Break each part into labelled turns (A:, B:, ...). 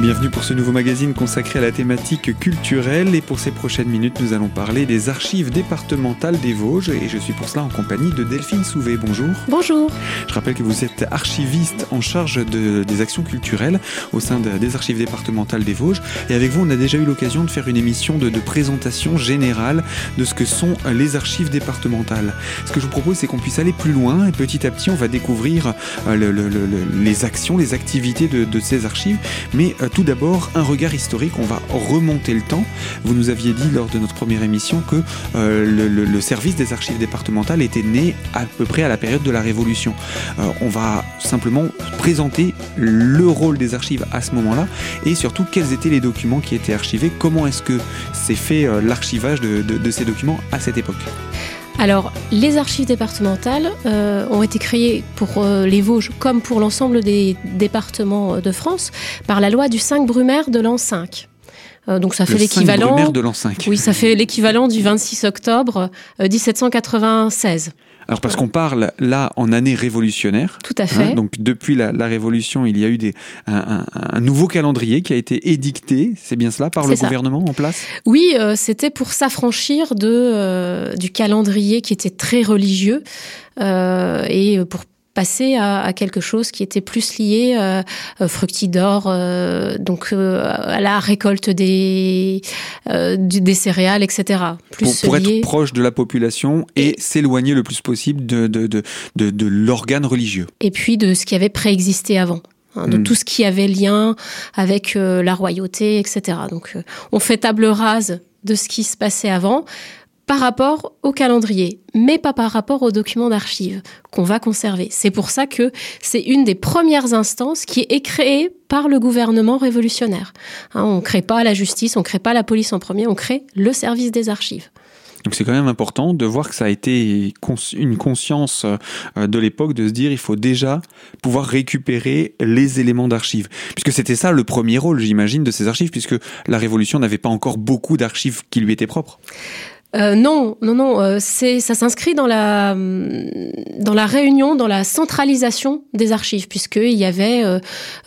A: bienvenue pour ce nouveau magazine consacré à la thématique culturelle. Et pour ces prochaines minutes, nous allons parler des archives départementales des Vosges. Et je suis pour cela en compagnie de Delphine Souvé. Bonjour.
B: Bonjour.
A: Je rappelle que vous êtes archiviste en charge de, des actions culturelles au sein des archives départementales des Vosges. Et avec vous, on a déjà eu l'occasion de faire une émission de, de, présentation générale de ce que sont les archives départementales. Ce que je vous propose, c'est qu'on puisse aller plus loin et petit à petit, on va découvrir euh, le, le, les actions, les activités de, de ces archives. Mais euh, tout d'abord, un regard historique. On va remonter le temps. Vous nous aviez dit lors de notre première émission que euh, le, service des archives départementales était né à peu près à la période de la Révolution. Euh, on va simplement présenter le rôle des archives à ce moment-là et surtout quels étaient les documents qui étaient archivés, comment est-ce que s'est fait euh, l'archivage de ces documents à cette époque?
B: Alors, les archives départementales euh, ont été créées pour euh, les Vosges comme pour l'ensemble des départements de France par la loi du 5 Brumaire de l'an 5.
A: Euh, donc ça fait l'équivalent de l'an 5.
B: Oui, ça fait l'équivalent du 26 octobre 1796.
A: Alors parce qu'on parle là en année révolutionnaire.
B: Tout à fait. Hein,
A: donc depuis la, la, Révolution, il y a eu des, un, un, un, nouveau calendrier qui a été édicté, c'est bien cela, par le ça. gouvernement en place?
B: Oui, euh, c'était pour s'affranchir de euh, du calendrier qui était très religieux euh, et pour passer à, à, quelque chose qui était plus lié euh, fructidor, euh, donc euh, à la récolte des, euh, du, des céréales, etc.
A: Plus pour, pour lié... être proche de la population et, et s'éloigner le plus possible de, de, de, de, de l'organe religieux.
B: Et puis de ce qui avait préexisté avant. Hein, de mmh. tout ce qui avait lien avec euh, la royauté, etc. Donc euh, on fait table rase de ce qui se passait avant par rapport au calendrier, mais pas par rapport aux documents d'archives qu'on va conserver. C'est pour ça que c'est une des premières instances qui est créée par le gouvernement révolutionnaire. Hein, on ne crée pas la justice, on ne crée pas la police en premier, on crée le service des archives.
A: Donc c'est quand même important de voir que ça a été une conscience euh, de l'époque de se dire il faut déjà pouvoir récupérer les éléments d'archives. Puisque c'était ça le premier rôle, j'imagine, de ces archives, puisque la Révolution n'avait pas encore beaucoup d'archives qui lui étaient propres.
B: Euh, non, non, non, euh, c'est ça s'inscrit dans la dans la réunion, dans la centralisation des archives, puisqu'il y avait euh,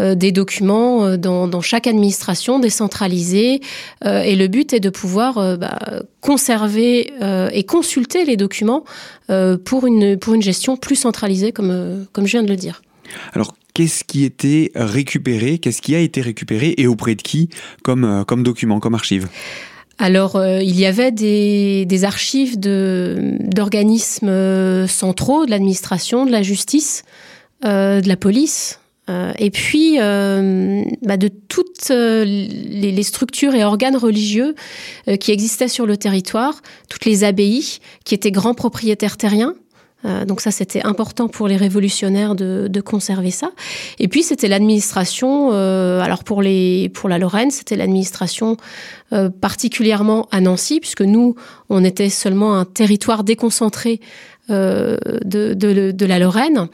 B: euh, des documents euh, dans, dans, chaque administration décentralisés, euh, et le but est de pouvoir bah, conserver et consulter les documents pour une pour une gestion plus centralisée, comme comme je viens de le dire.
A: Alors qu'est-ce qui était récupéré, qu'est-ce qui a été récupéré et auprès de qui comme, comme document, comme archive?
B: Alors, euh, il y avait des, archives d'organismes euh, centraux, de l'administration, de la justice, euh, de la police, et puis bah, de toutes les, structures et organes religieux qui existaient sur le territoire, toutes les abbayes qui étaient grands propriétaires terriens, Euh, donc ça, c'était important pour les révolutionnaires de, de conserver ça. Et puis, c'était l'administration, euh, alors pour, les, pour la Lorraine, c'était l'administration euh, particulièrement à Nancy, puisque nous, on était seulement un territoire déconcentré euh, de, de, de la Lorraine.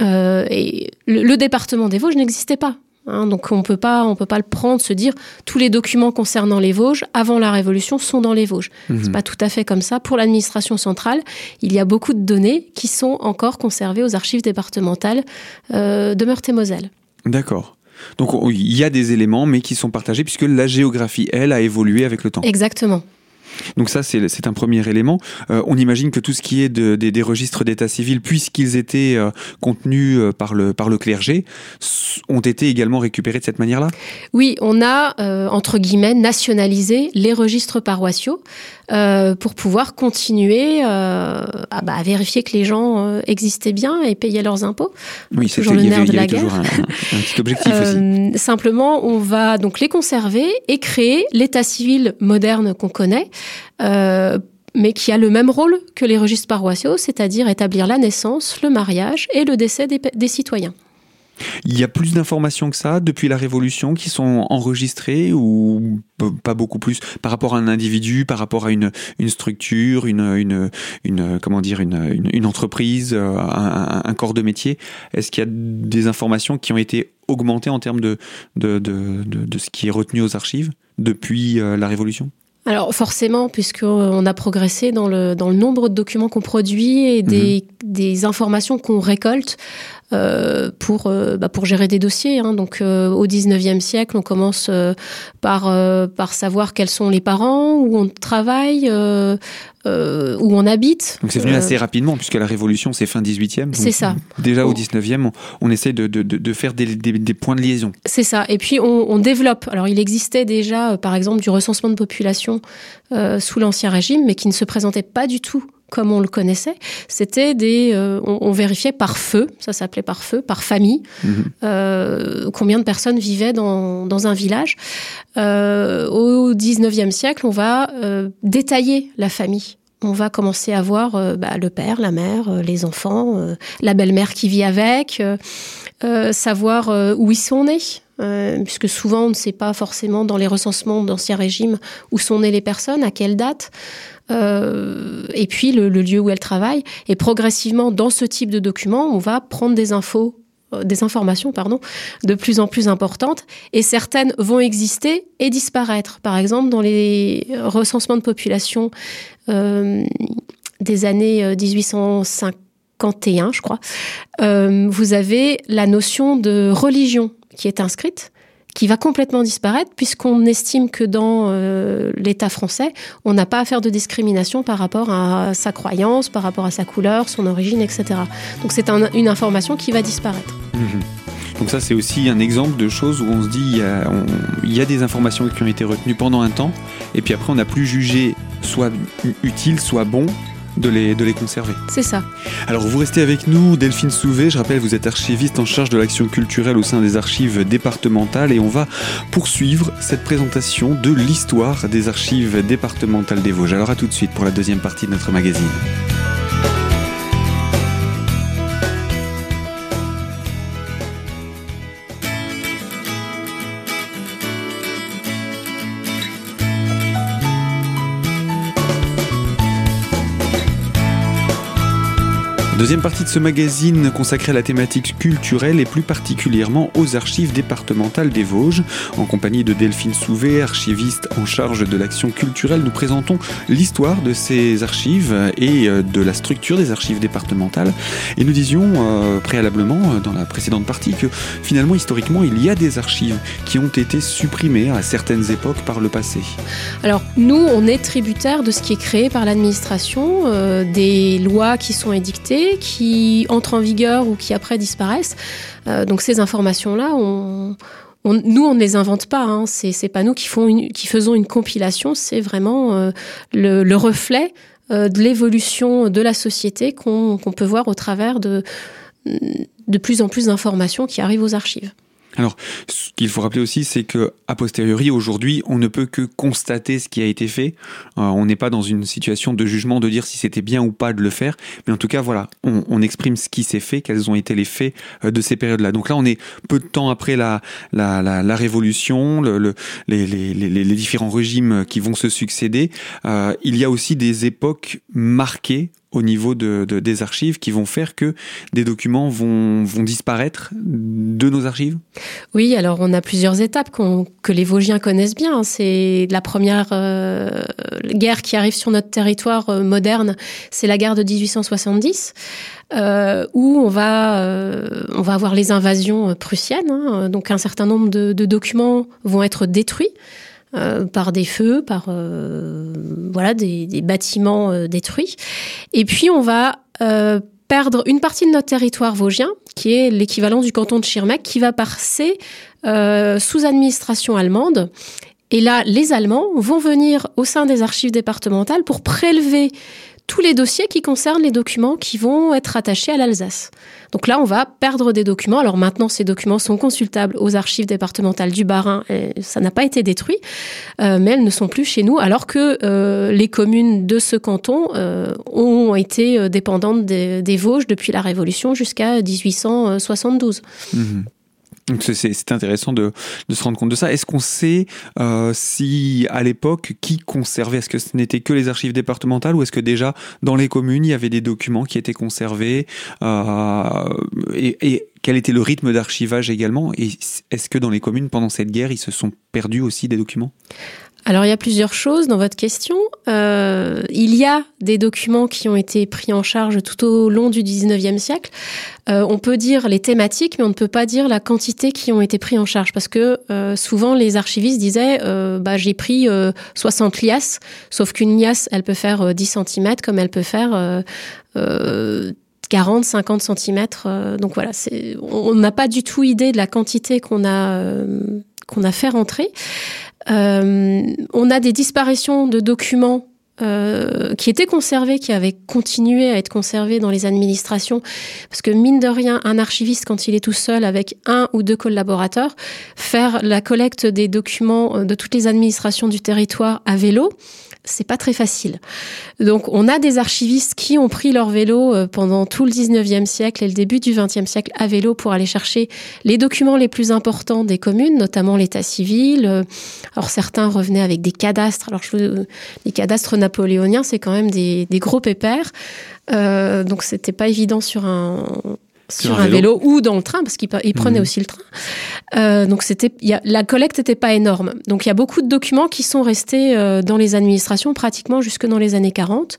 B: Euh, et le, le département des Vosges n'existait pas. Hein, donc on peut pas on peut pas le prendre se dire tous les documents concernant les Vosges avant la révolution sont dans les Vosges. Mmh. c'est pas tout à fait comme ça. Pour l'administration centrale il y a beaucoup de données qui sont encore conservées aux archives départementales euh, de Meurthe et Moselle
A: d'accord. Donc il y a des éléments mais qui sont partagés puisque la géographie elle a évolué avec le temps.
B: Exactement
A: Donc ça, c'est un premier élément. Euh, on imagine que tout ce qui est de, de, des registres d'état civil, puisqu'ils étaient euh, contenus euh, par, le, par le clergé, ont été également récupérés de cette manière-là?
B: Oui, on a, euh, entre guillemets, nationalisé les registres paroissiaux pour pouvoir continuer à, bah, à vérifier que les gens existaient bien et payaient leurs impôts.
A: Oui, c'est toujours le nerf de la guerre. Un, un petit objectif
B: aussi. Simplement, on va donc les conserver et créer l'état civil moderne qu'on connaît. Euh, mais qui a le même rôle que les registres paroissiaux, c'est-à-dire établir la naissance, le mariage et le décès des, citoyens.
A: Il y a plus d'informations que ça depuis la Révolution qui sont enregistrées ou pas beaucoup plus par rapport à un individu, par rapport à une, structure, une, comment dire, une, entreprise, un, un, corps de métier? Est-ce qu'il y a des informations qui ont été augmentées en termes de, de, de ce qui est retenu aux archives depuis euh, la Révolution?
B: Alors forcément, puisqu'on a progressé dans le, dans le nombre de documents qu'on produit et des, mmh. des informations qu'on récolte, pour, bah, pour gérer des dossiers. Hein. Donc au 19e siècle, on commence par, par savoir quels sont les parents, où on travaille, euh, où on habite.
A: Donc c'est venu assez rapidement, puisque la Révolution, c'est fin 18e.
B: C'est ça.
A: Déjà au 19e, on, on essaie de, de, de, faire des, des, des, points de liaison.
B: C'est ça. Et puis on, on, développe. Alors il existait déjà, euh, par exemple, du recensement de population euh, sous l'Ancien Régime, mais qui ne se présentait pas du tout comme on le connaissait, c'était des, euh, on, on, vérifiait par feu, ça s'appelait par feu, par famille, mhm. euh, combien de personnes vivaient dans, dans un village. Euh, au 19e siècle, on va détailler la famille. On va commencer à voir euh, bah, le père, la mère, les enfants, la belle-mère qui vit avec, savoir où ils sont nés. puisque souvent on ne sait pas forcément dans les recensements d'ancien régime où sont nées les personnes, à quelle date. Euh, et puis le, le, lieu où elle travaille. Et progressivement, dans ce type de document, on va prendre des infos euh, des informations pardon, de plus en plus importantes et certaines vont exister et disparaître. Par exemple, dans les recensements de population euh, des années 1851, euh, je crois, euh, vous avez la notion de religion qui est inscrite qui va complètement disparaître puisqu'on estime que dans euh, l'État français, on n'a pas à faire de discrimination par rapport à sa croyance, par rapport à sa couleur, son origine, etc. Donc c'est un, une information qui va disparaître.
A: Mmh. Donc ça, c'est aussi un exemple de choses où on se dit, il y, a, il y a des informations qui ont été retenues pendant un temps, et puis après, on n'a plus jugé soit utile, soit bon, de les, de les conserver.
B: C'est ça.
A: Alors vous restez avec nous, Delphine Souvé, je rappelle vous êtes archiviste en charge de l'action culturelle au sein des archives départementales et on va poursuivre cette présentation de l'histoire des archives départementales des Vosges. Alors à tout de suite pour la deuxième partie de notre magazine. Deuxième partie de ce magazine consacré à la thématique culturelle et plus particulièrement aux archives départementales des Vosges. En compagnie de Delphine Souvé, archiviste en charge de l'action culturelle, nous présentons l'histoire de ces archives et euh, de la structure des archives départementales. Et nous disions euh, préalablement euh, dans la précédente partie que finalement historiquement il y a des archives qui ont été supprimées à certaines époques par le passé.
B: Alors nous on est tributaire de ce qui est créé par l'administration, des lois qui sont édictées qui entrent en vigueur ou qui après disparaissent. Euh, donc ces informations-là, on, nous, on ne les invente pas. Hein. C'est pas nous qui, faisons une compilation. C'est vraiment euh, le, le, reflet euh, de l'évolution de la société qu'on qu peut voir au travers de, de plus en plus d'informations qui arrivent aux archives.
A: Alors, ce qu'il faut rappeler aussi, c'est que a posteriori, aujourd'hui, on ne peut que constater ce qui a été fait. Euh, on n'est pas dans une situation de jugement de dire si c'était bien ou pas de le faire, mais en tout cas, voilà, on, exprime ce qui s'est fait, quels ont été les faits euh, de ces périodes-là. Donc là, on est peu de temps après la, révolution, le, le, les, les, les, les, différents régimes qui vont se succéder. Euh, il y a aussi des époques marquées au niveau de, de, des archives qui vont faire que des documents vont, disparaître de nos archives?
B: Oui, alors on a plusieurs étapes qu que les Vosgiens connaissent bien. C'est la première euh, guerre qui arrive sur notre territoire euh, moderne, c'est la guerre de 1870. Euh, où on va, avoir les invasions prussiennes. Hein, donc un certain nombre de documents vont être détruits. Euh, par des feux, par euh, voilà des, des bâtiments euh, détruits. Et puis on va euh, perdre une partie de notre territoire vosgien, qui est l'équivalent du canton de Schirmeck, qui va passer euh, sous administration allemande. Et là, les Allemands vont venir au sein des archives départementales pour prélever tous les dossiers qui concernent les documents qui vont être attachés à l'Alsace. Donc là, on va perdre des documents. Alors maintenant, ces documents sont consultables aux archives départementales du Bas-Rhin. Ça n'a pas été détruit, euh, mais elles ne sont plus chez nous, alors que euh, les communes de ce canton euh, ont été dépendantes des, Vosges depuis la Révolution jusqu'à 1872. Mmh.
A: Donc c'est intéressant de, se rendre compte de ça. Est-ce qu'on sait euh, si à l'époque qui conservait? Est-ce que ce n'était que les archives départementales ou est-ce que déjà dans les communes il y avait des documents qui étaient conservés euh, et quel était le rythme d'archivage également? Et est-ce que dans les communes pendant cette guerre ils se sont perdus aussi des documents?
B: Alors il y a plusieurs choses dans votre question. Euh, il y a des documents qui ont été pris en charge tout au long du 19e siècle. Euh, on peut dire les thématiques, mais on ne peut pas dire la quantité qui ont été pris en charge parce que euh, souvent les archivistes disaient euh, bah, j'ai pris 60 liasses, sauf qu'une liasse elle peut faire 10 cm comme elle peut faire 40, 50 cm. donc voilà, on n'a pas du tout idée de la quantité qu'on a qu'on a fait rentrer. on a des disparitions de documents euh, qui étaient conservés, qui avaient continué à être conservés dans les administrations, parce que mine de rien, un archiviste, quand il est tout seul avec un ou deux collaborateurs, faire la collecte des documents euh, de toutes les administrations du territoire à vélo, c'est pas très facile. Donc on a des archivistes qui ont pris leur vélo euh, pendant tout le 19e siècle et le début du 20e siècle à vélo pour aller chercher les documents les plus importants des communes, notamment l'état civil. Euh, alors certains revenaient avec des cadastres. Alors les cadastres napoléoniens, c'est quand même des, gros pépères. Euh, donc c'était pas évident sur un sur, un, vélo. ou dans le train parce qu'il prenait mhm. aussi le train. Euh, donc c'était, la collecte n'était pas énorme. Donc il y a beaucoup de documents qui sont restés euh, dans les administrations pratiquement jusque dans les années 40.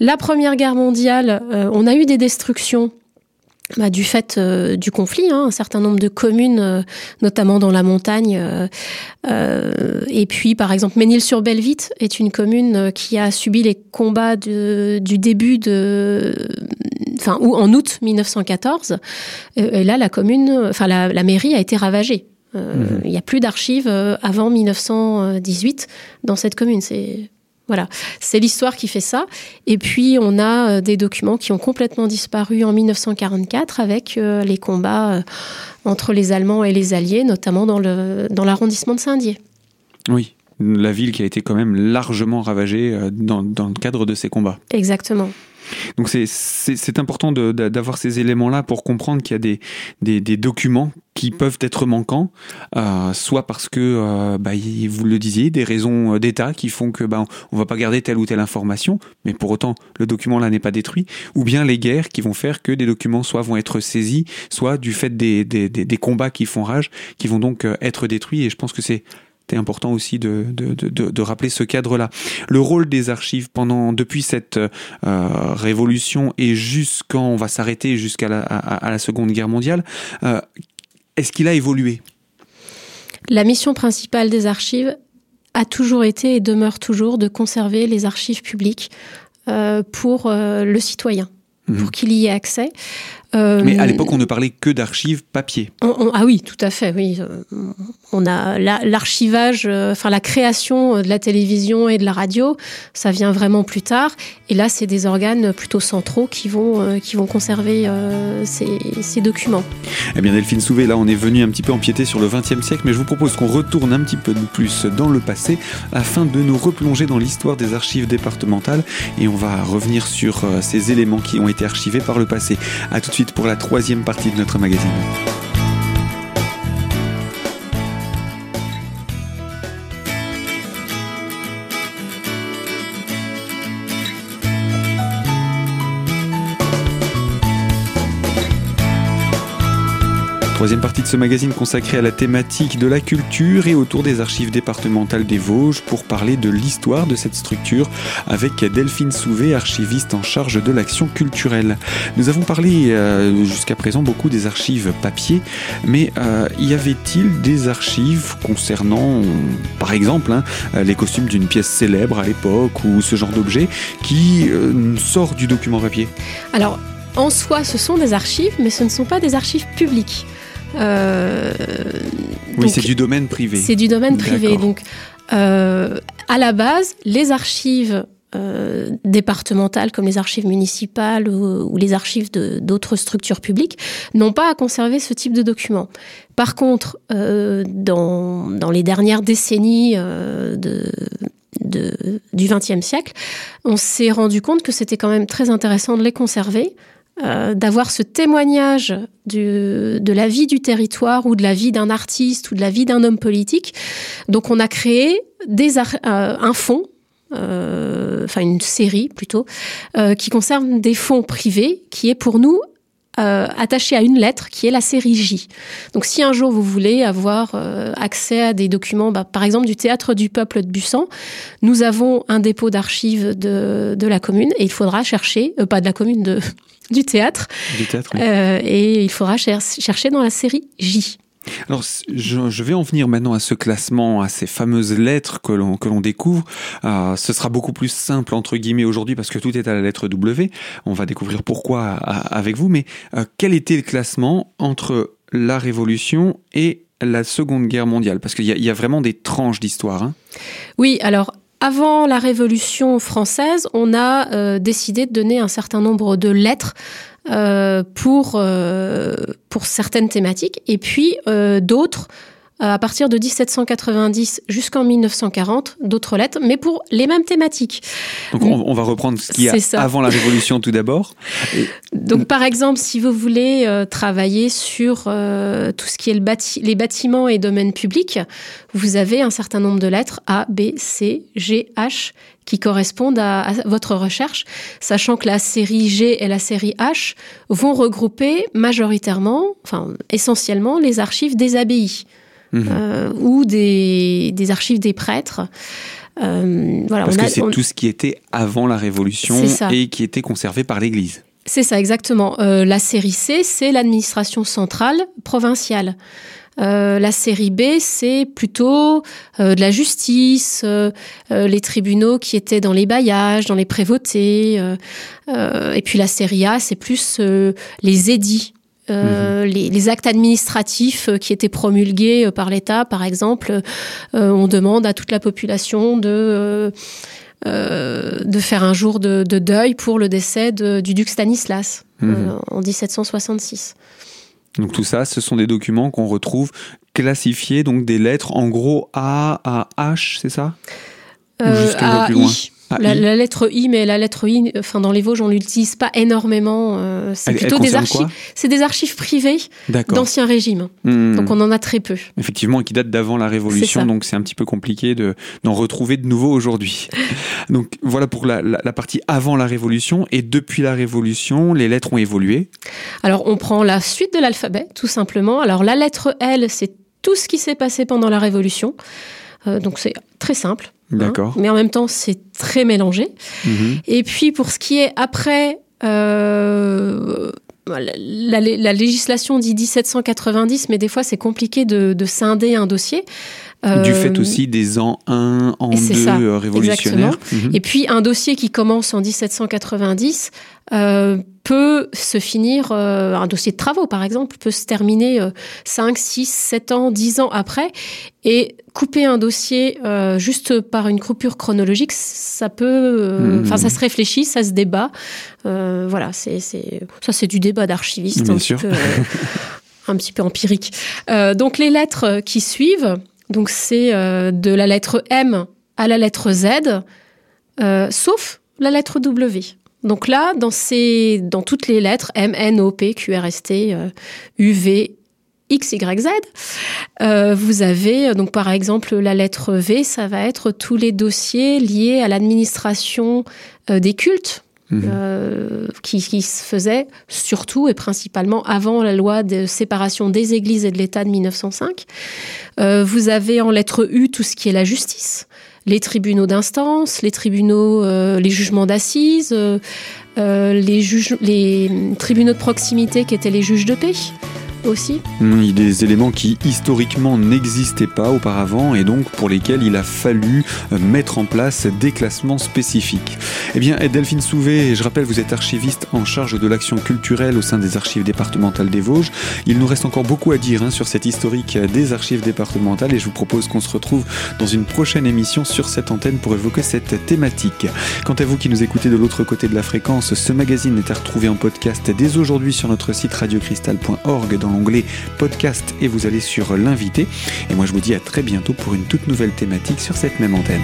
B: La Première Guerre mondiale, euh, on a eu des destructions bah, du fait euh, du conflit, hein, un certain nombre de communes, euh, notamment dans la montagne. Euh, et puis, par exemple, Ménil-sur-Bellevitte est une commune qui a subi les combats de, du début de, enfin, ou en août 1914. Et là, la commune, enfin, la, la mairie a été ravagée. Mhm. Il n'y a plus d'archives avant 1918 dans cette commune. C'est voilà, c'est l'histoire qui fait ça. Et puis on a euh, des documents qui ont complètement disparu en 1944 avec euh, les combats euh, entre les Allemands et les Alliés, notamment dans le dans l'arrondissement de Saint-Dié.
A: Oui, la ville qui a été quand même largement ravagée dans, dans le cadre de ces combats.
B: Exactement.
A: Donc c'est important d'avoir ces éléments-là pour comprendre qu'il y a des, des, documents qui peuvent être manquants, euh, soit parce que, euh, bah, vous le disiez, des raisons d'État qui font que bah, on va pas garder telle ou telle information, mais pour autant le document là n'est pas détruit, ou bien les guerres qui vont faire que des documents soit vont être saisis, soit du fait des, des, des, combats qui font rage, qui vont donc euh, être détruits. Et je pense que c'est c'est important aussi de, de, de, de, rappeler ce cadre-là. Le rôle des archives pendant depuis cette euh, révolution et jusqu'en on va s'arrêter jusqu'à la, à, la Seconde Guerre mondiale, euh, est-ce qu'il a évolué?
B: La mission principale des archives a toujours été et demeure toujours de conserver les archives publiques euh, pour le citoyen, mmh. pour qu'il y ait accès.
A: Mais à l'époque, on ne parlait que d'archives papier.
B: ah oui, tout à fait, oui on a l'archivage, euh, enfin la création de la télévision et de la radio, ça vient vraiment plus tard. Et là, c'est des organes plutôt centraux qui vont, euh, qui vont conserver euh, ces, documents.
A: Eh bien, Delphine Souvé, là, on est venu un petit peu empiéter sur le XXe siècle, mais je vous propose qu'on retourne un petit peu plus dans le passé afin de nous replonger dans l'histoire des archives départementales et on va revenir sur ces éléments qui ont été archivés par le passé. A tout de suite pour la troisième partie de notre magazine. Troisième partie de ce magazine consacré à la thématique de la culture et autour des archives départementales des Vosges pour parler de l'histoire de cette structure avec Delphine Souvé, archiviste en charge de l'action culturelle. Nous avons parlé euh, jusqu'à présent beaucoup des archives papier, mais euh, y avait-il des archives concernant, par exemple, hein, les costumes d'une pièce célèbre à l'époque ou ce genre d'objet qui euh, sort du document papier?
B: Alors, en soi, ce sont des archives, mais ce ne sont pas des archives publiques.
A: Euh, oui, c'est du domaine privé.
B: C'est du domaine privé. Donc, euh, à la base, les archives euh, départementales comme les archives municipales ou, les archives d'autres structures publiques n'ont pas à conserver ce type de documents. Par contre, dans, dans, les dernières décennies de, de, du XXe siècle, on s'est rendu compte que c'était quand même très intéressant de les conserver euh, d'avoir ce témoignage de la vie du territoire ou de la vie d'un artiste ou de la vie d'un homme politique. Donc on a créé des euh, un fonds euh, enfin une série plutôt, qui concerne des fonds privés, qui est pour nous euh, attaché à une lettre qui est la série J. Donc si un jour vous voulez avoir euh, accès à des documents, bah, par exemple du théâtre du peuple de Bussan, nous avons un dépôt d'archives de, de la commune et il faudra chercher, euh, pas de la commune, de, du théâtre,
A: Du théâtre, oui.
B: euh, et il faudra cher- chercher dans la série J.
A: Alors, je, vais en venir maintenant à ce classement, à ces fameuses lettres que l'on que l'on découvre. Euh, ce sera beaucoup plus simple entre guillemets aujourd'hui parce que tout est à la lettre W. On va découvrir pourquoi avec vous. Mais euh, quel était le classement entre la Révolution et la Seconde Guerre mondiale? Parce qu'il y, a- vraiment des tranches d'histoire. Hein.
B: Oui, alors avant la Révolution française, on a euh, décidé de donner un certain nombre de lettres pour, euh, pour certaines thématiques, et puis euh, d'autres, euh, à partir de 1790 jusqu'en 1940, d'autres lettres, mais pour les mêmes thématiques.
A: Donc on, on va reprendre ce qu'il y a
B: ça.
A: avant la Révolution tout d'abord.
B: Donc, par exemple, si vous voulez euh, travailler sur euh, tout ce qui est le bâti- les bâtiments et domaines publics, vous avez un certain nombre de lettres A, B, C, G, H qui correspondent à, à votre recherche, sachant que la série G et la série H vont regrouper majoritairement, enfin essentiellement, les archives des abbayes
A: Mhm.
B: euh, ou des, des archives des prêtres. Euh, voilà,
A: Parce
B: on
A: que c'est
B: on-
A: tout ce qui était avant la Révolution et qui était conservé par l'Église.
B: C'est ça, exactement. Euh, la série C, c'est l'administration centrale provinciale. Euh, la série B, c'est plutôt euh, de la justice, euh, les tribunaux qui étaient dans les bailliages, dans les prévôtés. et puis la série A, c'est plus les édits. Euh, les, les actes administratifs euh, qui étaient promulgués euh, par l'État, par exemple, euh, on demande à toute la population de euh, de faire un jour de, de deuil pour le décès de- du duc Stanislas
A: Mhm.
B: en 1766.
A: Donc tout ça, ce sont des documents qu'on retrouve classifiés, donc des lettres en gros A à H, c'est ça? Ou juste un peu plus loin
B: I. La, lettre I, mais la lettre I, enfin dans les Vosges, on l'utilise pas énormément. euh, c'est
A: Elle- elle
B: plutôt des archives. C'est des archives privées
A: D'accord.
B: d'ancien régime.
A: Hmm.
B: Donc on en a très peu.
A: Effectivement, qui date d'avant la Révolution, donc c'est un petit peu compliqué de d'en retrouver de nouveau aujourd'hui. donc voilà pour la, la- la partie avant la Révolution et depuis la Révolution, les lettres ont évolué.
B: Alors on prend la suite de l'alphabet, tout simplement. Alors la lettre L, c'est tout ce qui s'est passé pendant la Révolution. Euh, donc c'est très simple. Hein.
A: D'accord.
B: mais en même temps, c'est très mélangé.
A: Mhm.
B: Et puis pour ce qui est après, euh, la, la- la législation dit 1790, mais des fois c'est compliqué de, de scinder un dossier.
A: Du
B: Euh,
A: fait aussi des ans 1, an
B: et c'est
A: 2
B: ça,
A: euh, révolutionnaires. Mhm.
B: Et puis un dossier qui commence en 1790 euh, peut se finir, euh, un dossier de travaux par exemple, peut se terminer euh, 5, 6, 7 ans, 10 ans après. Et couper un dossier juste par une coupure chronologique, ça peut...
A: Mhm.
B: Enfin, ça se réfléchit, ça se débat. Voilà, c'est ça c'est du débat d'archiviste un,
A: sûr.
B: petit peu, un petit peu empirique. Donc les lettres qui suivent, donc c'est euh, de la lettre M à la lettre Z, euh, sauf la lettre W. Donc là, dans, toutes les lettres, M, N, O, P, Q, R, S, T, euh, U, V, X, Y, Z, vous avez, donc par exemple, la lettre V, ça va être tous les dossiers liés à l'administration des cultes.
A: Mhm.
B: euh, qui, qui se faisaient surtout et principalement avant la loi de séparation des églises et de l'État de 1905. Euh, vous avez en lettre U tout ce qui est la justice, les tribunaux d'instance, les tribunaux, euh, les jugements d'assises, les, les tribunaux de proximité qui étaient les juges de paix aussi.
A: A des éléments qui historiquement n'existaient pas auparavant et donc pour lesquels il a fallu euh, mettre en place des classements spécifiques. Eh bien, Delphine Souvet, je rappelle, vous êtes archiviste en charge de l'action culturelle au sein des archives départementales des Vosges. Il nous reste encore beaucoup à dire hein, sur cette historique des archives départementales et je vous propose qu'on se retrouve dans une prochaine émission sur cette antenne pour évoquer cette thématique. Quant à vous qui nous écoutez de l'autre côté de la fréquence, ce magazine est à retrouver en podcast dès aujourd'hui sur notre site radiocristal.org dans l'onglet podcast et vous allez sur l'invité. Et moi je vous dis à très bientôt pour une toute nouvelle thématique sur cette même antenne.